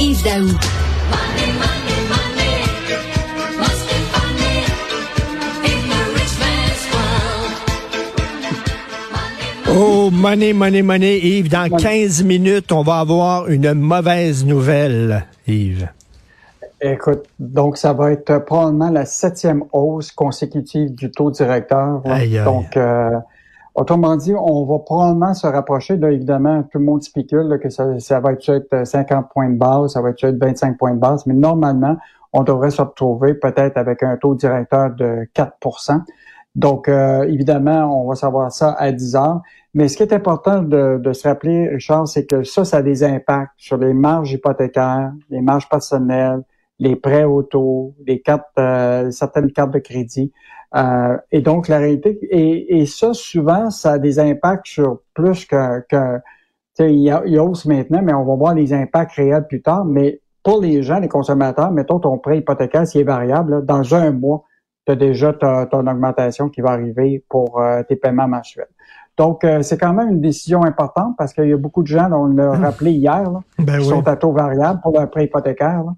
Yves Daou. Oh, money, money, money. Yves, dans 15 minutes, on va avoir une mauvaise nouvelle, Yves. Écoute, donc ça va être probablement la septième hausse consécutive du taux directeur. Aïe, aïe. Donc, euh, autrement dit, on va probablement se rapprocher. Là, évidemment, tout le monde spécule que ça, va être 50 points de base, ça va être 25 points de base, mais normalement, on devrait se retrouver peut-être avec un taux directeur de 4% Donc, euh, évidemment, on va savoir ça à 10 heures. Mais ce qui est important de, de se rappeler, Richard, c'est que ça, ça a des impacts sur les marges hypothécaires, les marges personnelles, les prêts auto, les cartes, euh, certaines cartes de crédit. Euh, et donc, la réalité, et, et, ça, souvent, ça a des impacts sur plus que, que tu sais, il y, a, il hausse maintenant, mais on va voir les impacts réels plus tard. Mais pour les gens, les consommateurs, mettons ton prêt hypothécaire, s'il est variable, là, dans un mois, tu as déjà ton augmentation qui va arriver pour euh, tes paiements mensuels. Donc, euh, c'est quand même une décision importante parce qu'il y a beaucoup de gens, on l'a Hum. rappelé hier, là, Ben qui oui. sont à taux variable pour leur prêt hypothécaire. là.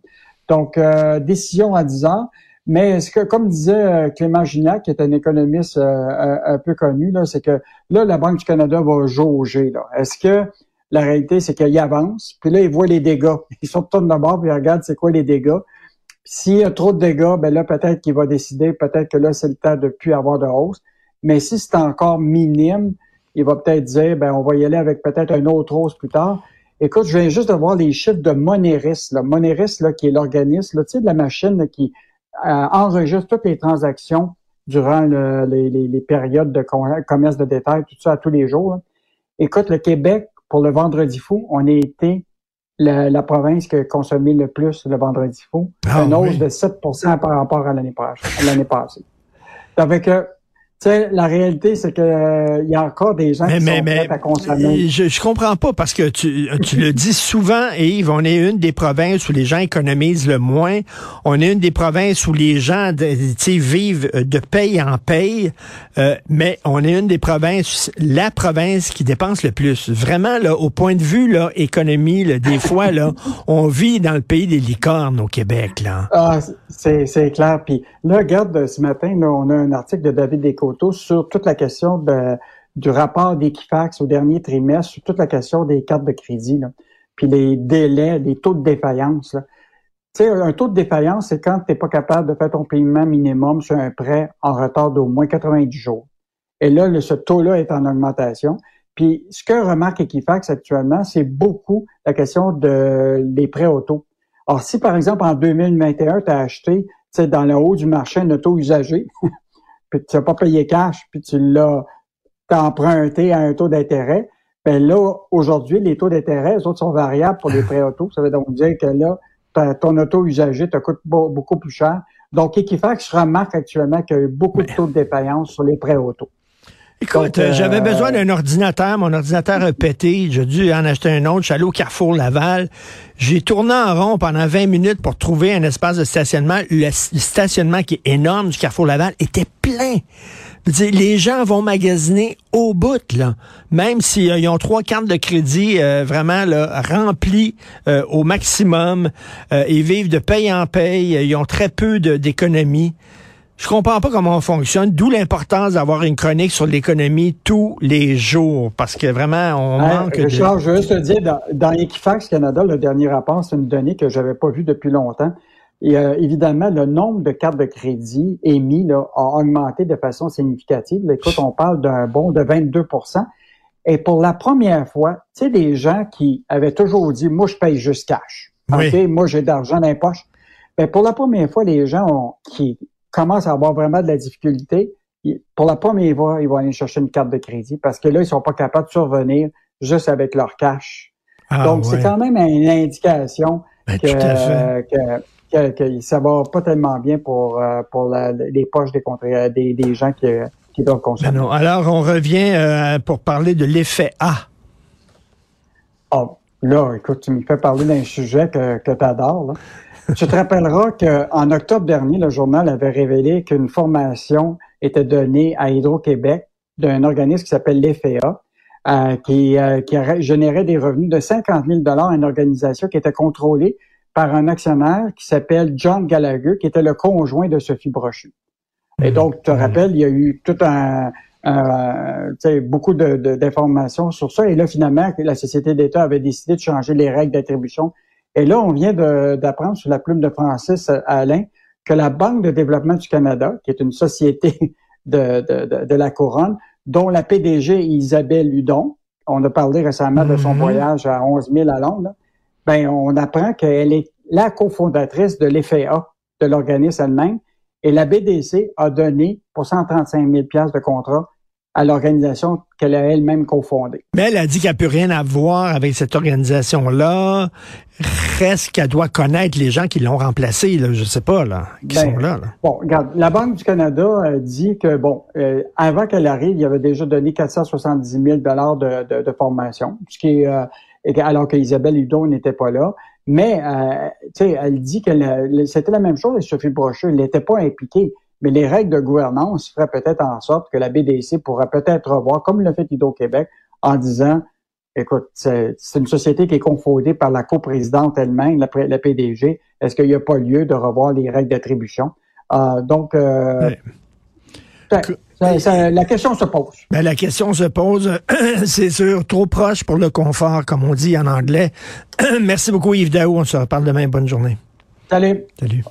Donc, euh, décision à 10 ans. Mais ce que, comme disait euh, Clément Gignac, qui est un économiste euh, un, peu connu, c'est que là, la Banque du Canada va jauger. Est-ce que la réalité, c'est qu'il avance, puis là, il voit les dégâts. Ils sont tournent de bord, puis ils regardent c'est quoi les dégâts. S'il y a trop de dégâts, ben là, peut-être qu'il va décider, peut-être que là, c'est le temps de plus avoir de hausse. Mais si c'est encore minime, il va peut-être dire, ben, on va y aller avec peut-être une autre hausse plus tard. Écoute, je viens juste de voir les chiffres de Moneris. Là. Moneris, là, qui est l'organisme, là, tu sais, de la machine là, qui euh, enregistre toutes les transactions durant le- les, les- les périodes de com- commerce de détail, tout ça à tous les jours. là. Écoute, le Québec, pour le vendredi fou, on a été la, la province qui a consommé le plus le vendredi fou. Ah une hausse oui. de 7% par rapport à l'année passée. à l'année passée. Donc, euh, sais, la réalité, c'est que euh, il y a encore des gens Mais, qui mais, sont mais, prêts à consommer. je, je comprends pas parce que tu, tu le dis souvent, Yves, on est une des provinces où les gens économisent le moins. On est une des provinces où les gens vivent de paye en paye. Euh, mais on est une des provinces, la province qui dépense le plus. Vraiment, là, au point de vue là, économie, là, des fois, là, on vit dans le pays des licornes au Québec. Là. Ah, c'est, clair. Puis là, regarde, ce matin, là, on a un article de David Sur toute la question du rapport d'Equifax au dernier trimestre, sur toute la question des cartes de crédit, puis les délais, les taux de défaillance. Tu sais, un taux de défaillance, c'est quand tu n'es pas capable de faire ton paiement minimum sur un prêt en retard d'au moins 90 jours. Et là, ce taux-là est en augmentation. Puis, ce que remarque Equifax actuellement, c'est beaucoup la question de les prêts auto. Alors, si par exemple en 2021, tu as acheté tu dans le haut du marché un auto usagé, puis tu n'as pas payé cash, puis tu l'as t'as emprunté à un taux d'intérêt, ben là, aujourd'hui, les taux d'intérêt, les autres sont variables pour les prêts auto. Ça veut donc dire que là, ton auto usagé te coûte beau- beaucoup plus cher. Donc, Equifax remarque actuellement qu'il y a eu beaucoup de taux de défaillance sur les prêts auto. Écoute, Donc, euh, j'avais besoin d'un ordinateur. Mon ordinateur a pété. J'ai dû en acheter un autre. Je suis allé au Carrefour Laval. J'ai tourné en rond pendant 20 minutes pour trouver un espace de stationnement. Le, stationnement qui est énorme du Carrefour Laval était plein. Les gens vont magasiner au bout, là. Même s'ils ont trois cartes de crédit euh, vraiment là, remplies euh, au maximum. Euh, ils vivent de paye en paye. Ils ont très peu de- d'économie. Je comprends pas comment on fonctionne, d'où l'importance d'avoir une chronique sur l'économie tous les jours, parce que vraiment, on Hein, manque Richard, de... je veux juste te dire, dans, dans Equifax Canada, le dernier rapport, c'est une donnée que j'avais pas vue depuis longtemps. Et euh, évidemment, le nombre de cartes de crédit émis là, a augmenté de façon significative. Là, écoute, on parle d'un bond de 22% Et pour la première fois, tu sais, des gens qui avaient toujours dit, moi, je paye juste cash. Oui. Moi, j'ai d'argent dans les poches. Ben, pour la première fois, les gens ont- qui commencent à avoir vraiment de la difficulté, pour la première fois, ils vont aller chercher une carte de crédit parce que là, ils sont pas capables de survenir juste avec leur cash. Ah, Donc, c'est quand même une indication Ben, que, que, que, ça va pas tellement bien pour, euh, pour la- les poches des, des, des gens qui, qui doivent consommer. Ben non. Alors, on revient euh, pour parler de l'effet A. Ah, là, écoute, tu me fais parler d'un sujet que, que tu adores. tu te rappelleras qu'en octobre dernier, le journal avait révélé qu'une formation était donnée à Hydro-Québec d'un organisme qui s'appelle l'EFEA, euh, qui, euh, qui générait des revenus de 50 000 à une organisation qui était contrôlée par un actionnaire qui s'appelle John Gallagher, qui était le conjoint de Sophie Brochu. Et hmm. donc, tu te rappelles, il y a eu tout un, beaucoup d'informations sur ça. Et là, finalement, la Société d'État avait décidé de changer les règles d'attribution. Et là, on vient d'apprendre sur la plume de Francis Alain que la Banque de développement du Canada, qui est une société de, de, de la couronne, dont la PDG Isabelle Hudon, on a parlé récemment de son mhm. voyage à 11 000 à Londres, ben, on apprend qu'elle est la cofondatrice de l'EFA, de l'organisme elle-même, et la BDC a donné pour 135 000 de contrat à l'organisation qu'elle a elle-même cofondée. Mais elle a dit qu'elle n'a plus rien à voir avec cette organisation-là. Reste qu'elle doit connaître les gens qui l'ont remplacée, là, je sais pas, là, qui ben, sont là, Bon, regarde, la Banque du Canada a dit que, bon, euh, avant qu'elle arrive, il avait déjà donné 470 000 de, de, formation, ce qui est, euh, alors qu'Isabelle Hudon n'était pas là. Mais, euh, tu sais, elle dit que c'était la même chose et Sophie Brochu, elle n'était pas impliquée mais les règles de gouvernance feraient peut-être en sorte que la BDC pourrait peut-être revoir, comme le fait Hydro-Québec, en disant, écoute, c'est une société qui est confondée par la coprésidente elle-même, la, PDG. Est-ce qu'il n'y a pas lieu de revoir les règles d'attribution? Euh, donc, euh, la question se pose. Ben, la question se pose, c'est sûr, trop proche pour le confort, comme on dit en anglais. Merci beaucoup Yves Daou, on se reparle demain. Bonne journée. Salut. Salut.